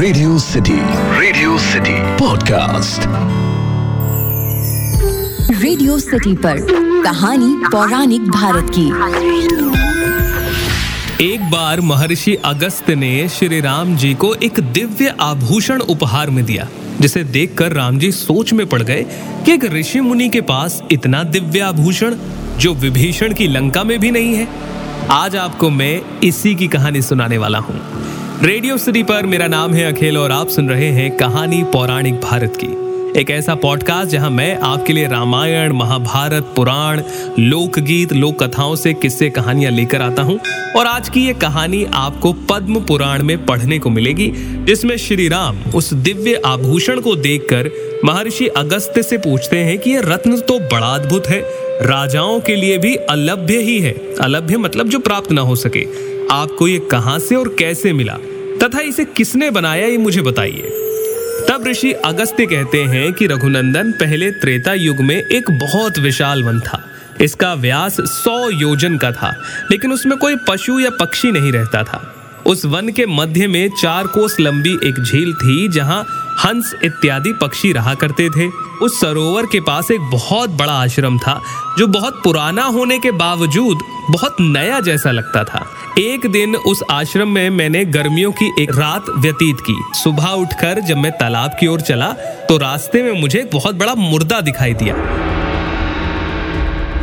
Radio city radio city podcast radio city पर कहानी पौराणिक भारत की। एक बार महर्षि अगस्त ने श्री राम जी को एक दिव्य आभूषण उपहार में दिया जिसे देखकर राम जी सोच में पड़ गए कि एक ऋषि मुनि के पास इतना दिव्य आभूषण जो विभीषण की लंका में भी नहीं है। आज आपको मैं इसी की कहानी सुनाने वाला हूँ। रेडियो सिटी पर मेरा नाम है अखिल और आप सुन रहे हैं कहानी पौराणिक भारत की। एक ऐसा पॉडकास्ट जहाँ मैं आपके लिए रामायण, महाभारत, पुराण, लोकगीत लोक कथाओं से किस्से कहानियाँ लेकर आता हूँ और आज की ये कहानी आपको पद्म पुराण में पढ़ने को मिलेगी, जिसमें श्री राम उस दिव्य आभूषण को देखकर महर्षि अगस्त्य से पूछते हैं कि यह रत्न तो बड़ा अद्भुत है, राजाओं के लिए भी अलभ्य ही है। अलभ्य मतलब जो प्राप्त ना हो सके। आपको ये कहाँ से और कैसे मिला? तथा इसे किसने बनाया ये मुझे बताइए। तब ऋषि अगस्त्य कहते हैं कि रघुनंदन पहले त्रेता युग में एक बहुत विशाल वन था। इसका व्यास सौ योजन का था, लेकिन उसमें कोई पशु या पक्षी नहीं रहता था। उस वन के मध्य में चार कोस लंबी एक झील थी, जहाँ हंस इत्यादि पक्षी रहा करते थे। उस सरोवर के पास एक बहुत बड़ा आश्रम था, जो बहुत पुराना होने के बावजूद बहुत नया जैसा लगता था। एक दिन उस आश्रम में मैंने गर्मियों की एक रात व्यतीत की। सुबह उठकर जब मैं तालाब की ओर चला तो रास्ते में मुझे एक बहुत बड़ा मुर्दा दिखाई दिया,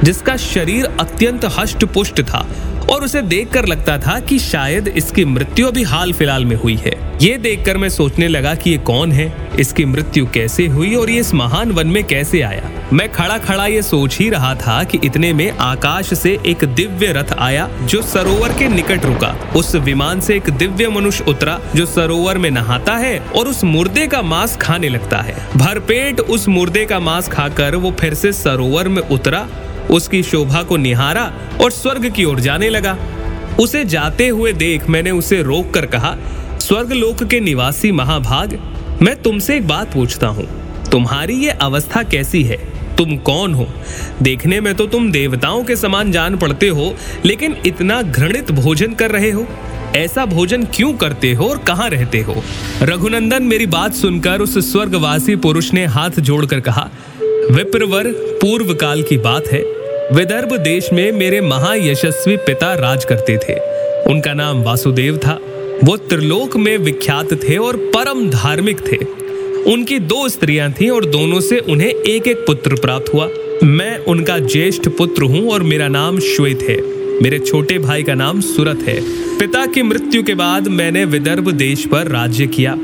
जिसका शरीर अत्यंत हष्ट पुष्ट था। और उसे देखकर लगता था कि शायद इसकी मृत्यु अभी हाल फ़िलहाल में हुई है। ये देखकर मैं सोचने लगा कि ये कौन है? इसकी मृत्यु कैसे हुई और ये इस महान वन में कैसे आया? मैं खड़ा खड़ा ये सोच ही रहा था कि इतने में आकाश से एक दिव्य रथ आया जो सरोवर के निकट रुका। उस विमान से एक दिव्य मनुष्य उतरा जो सरोवर में नहाता है और उस मुर्दे का मांस खाने लगता है। भरपेट उस मुर्दे का मांस खाकर वो फिर से सरोवर में उतरा उसकी शोभा को निहारा और स्वर्ग की ओर जाने लगा। उसे जाते हुए देख मैंने उसे रोक कर कहा स्वर्ग लोक के निवासी महाभाग, मैं तुमसे एक बात पूछता हूँ। तुम्हारी ये अवस्था कैसी है? तुम कौन हो? देखने में तो तुम देवताओं के समान जान पड़ते हो, लेकिन इतना घृणित भोजन कर रहे हो। ऐसा भोजन क्यों करते हो और कहाँ रहते हो? रघुनंदन मेरी बात सुनकर उस स्वर्गवासी पुरुष ने हाथ जोड़कर कहा, विप्रवर पूर्व काल की बात है। विदर्भ देश में मेरे महायशस्वी पिता राज करते थे। उनका नाम वासुदेव था। वो त्रिलोक में विख्यात थे और परम धार्मिक थे। उनकी दो स्त्रियाँ थीं और दोनों से उन्हें एक एक पुत्र प्राप्त हुआ। मैं उनका ज्येष्ठ पुत्र हूँ और मेरा नाम श्वेत है। मेरे छोटे भाई का नाम सुरत है। पिता की मृत्यु के बाद मैंने विदर्भ देश पर राज्य किया।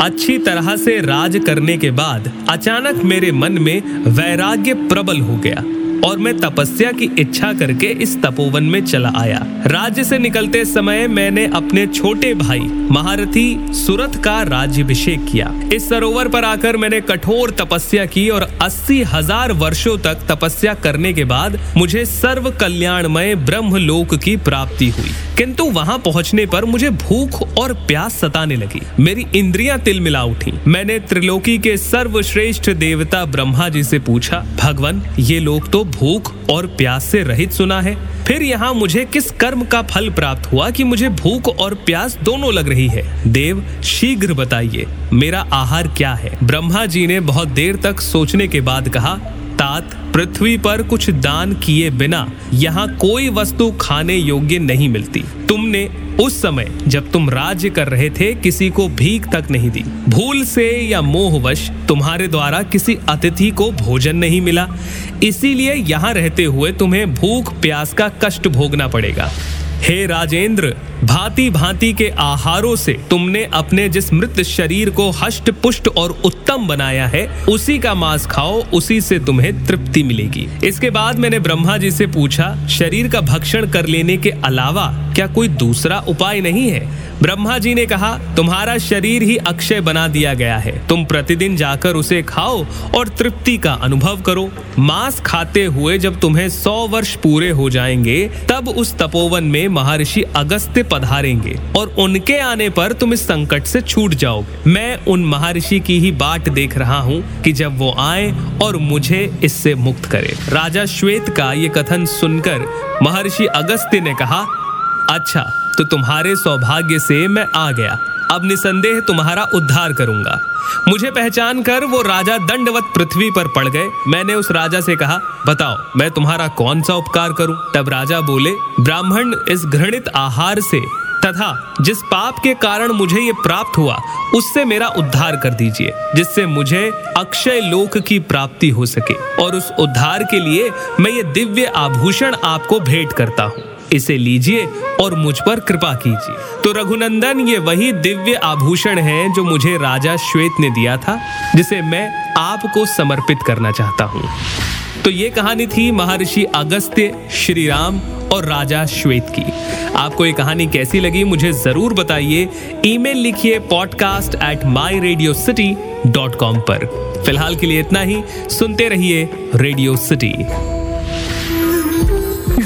अच्छी तरह से राज करने के बाद अचानक मेरे मन में वैराग्य प्रबल हो गया। और मैं तपस्या की इच्छा करके इस तपोवन में चला आया। राज्य से निकलते समय मैंने अपने छोटे भाई, महारथी सुरथ का राज्यभिषेक किया। इस सरोवर पर आकर मैंने कठोर तपस्या की और अस्सी हज़ार वर्षो तक तपस्या करने के बाद मुझे सर्व कल्याणमय ब्रह्म लोक की प्राप्ति हुई। किंतु वहाँ पहुँचने पर मुझे भूख और प्यास सताने लगी। मेरी इंद्रियाँ तिलमिला उठी। मैंने त्रिलोकी के सर्वश्रेष्ठ देवता ब्रह्मा जी से पूछा, भगवान, ये लोग तो भूख और प्यास से रहित सुना है। फिर यहाँ मुझे किस कर्म का फल प्राप्त हुआ कि मुझे भूख और प्यास दोनों लग रही है? देव, शीघ्र बताइए, मेरा आहार क्या है? ब्रह्मा जी ने बहुत देर तक सोचने के बाद कहा तात पृथ्वी पर कुछ दान किए बिना यहाँ कोई वस्तु खाने योग्य नहीं मिलती। तुमने उस समय जब तुम राज्य कर रहे थे, किसी को भीख तक नहीं दी। भूल से या मोहवश तुम्हारे द्वारा किसी अतिथि को भोजन नहीं मिला। इसीलिए यहाँ रहते हुए तुम्हें भूख प्यास का कष्ट भोगना पड़ेगा। हे राजेंद्र भांति भांति के आहारों से तुमने अपने जिस मृत शरीर को हष्ट पुष्ट और उत्तम बनाया है, उसी का मांस खाओ, उसी से तुम्हें तृप्ति मिलेगी। इसके बाद मैंने ब्रह्मा जी से पूछा, शरीर का भक्षण कर लेने के अलावा क्या कोई दूसरा उपाय नहीं है? ब्रह्मा जी ने कहा, तुम्हारा शरीर ही अक्षय बना दिया गया है। तुम प्रतिदिन जाकर उसे खाओ और तृप्ति का अनुभव करो। मांस खाते हुए जब तुम्हें सौ वर्ष पूरे हो जाएँगे, तब उस तपोवन में महर्षि अगस्त्य पधारेंगे और उनके आने पर तुम इस संकट से छूट जाओगे। मैं उन महर्षि की ही बात देख रहा हूँ कि जब वो आए और मुझे इससे मुक्त करे। राजा श्वेत का ये कथन सुनकर महर्षि अगस्त्य ने कहा अच्छा तो तुम्हारे सौभाग्य से मैं आ गया। अब निसंदेह तुम्हारा उद्धार करूँगा। मुझे पहचान कर वो राजा दंडवत पृथ्वी पर पड़ गए। मैंने उस राजा से कहा, बताओ, मैं तुम्हारा कौन सा उपकार करूँ? तब राजा बोले, ब्राह्मण इस घृणित आहार से तथा जिस पाप के कारण मुझे ये प्राप्त हुआ, उससे मेरा उद्धार कर दीजिए, जिससे मुझे अक्षय लोक की प्राप्ति हो सके। और उस उद्धार के लिए मैं ये दिव्य आभूषण आपको भेंट करता हूँ। इसे लीजिए और मुझ पर कृपा कीजिए। तो रघुनंदन, ये वही दिव्य आभूषण है जो मुझे राजा श्वेत ने दिया था, जिसे मैं आपको समर्पित करना चाहता हूँ। तो ये कहानी थी महर्षि अगस्त्य श्री राम और राजा श्वेत की। आपको ये कहानी कैसी लगी, मुझे ज़रूर बताइए। ईमेल लिखिए podcast at my radio city dot com पर। फ़िलहाल के लिए इतना ही, सुनते रहिए रेडियो सिटी